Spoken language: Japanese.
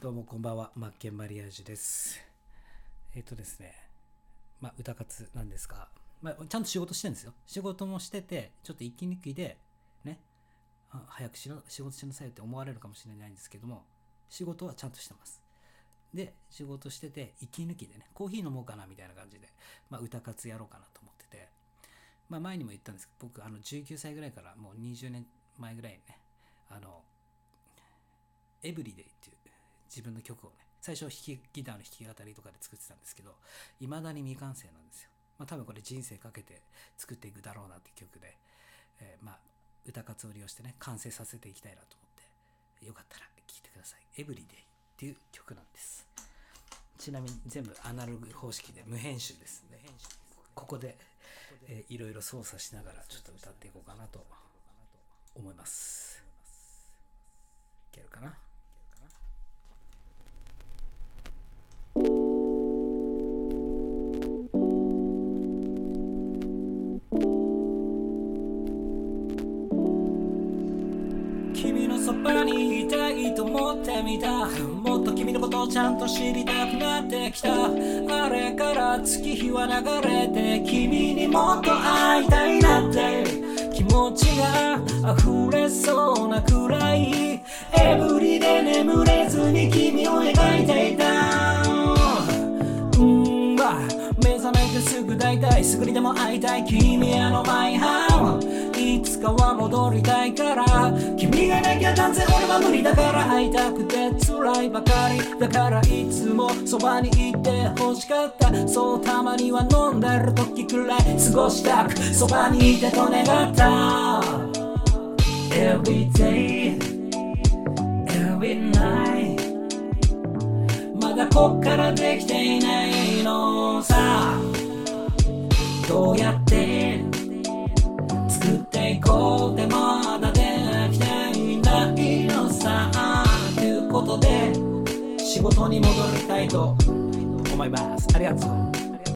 どうもこんばんは、マッケンマリアージュです。えっ、とですね、まあ、歌活なんですが、まあ、ちゃんと仕事してるんですよ。仕事もしてて、ちょっと息抜きで、ね、あ早くしろ仕事しなさいって思われるかもしれないんですけども、仕事はちゃんとしてます。で、仕事してて、息抜きでね、コーヒー飲もうかなみたいな感じで、まあ、歌活やろうかなと思ってて、まあ、前にも言ったんですけど、僕、あの、19歳ぐらいから、もう20年前ぐらいにね、あの、エブリデイっていう自分の曲をね、最初弾きギターの弾き語りとかで作ってたんですけど、未だに未完成なんですよ。まあ多分これ人生かけて作っていくだろうなっていう曲で、えーまあ歌活を利用してね、完成させていきたいなと思って、よかったら聴いてください。エブリデイっていう曲なんです。ちなみに全部アナログ方式で無編集ですね。ここで、えーいろいろ操作しながらちょっと歌っていこうかなと思います。君のそばにいたいと思ってみた。もっと君のことをちゃんと知りたくなってきた。あれから月日は流れて君にもっと会いたいなって。気持ちが溢れそうなくらい。エブリで眠れずに君を描いていた。うんま目覚めてすぐ大体すぐにでも会いたい。君へのマイハウ。いつかは戻りたいから。君がなきゃ断然俺は無理だから会いたくて辛いばかり。だからいつもそばにいて欲しかった。そうたまには飲んでる時くらい過ごしたくそばにいてと願った。Every day Every night まだこっからできていないのさ。どうやってってまだできていないのさということで仕事に戻りたいと思います。ありがとう。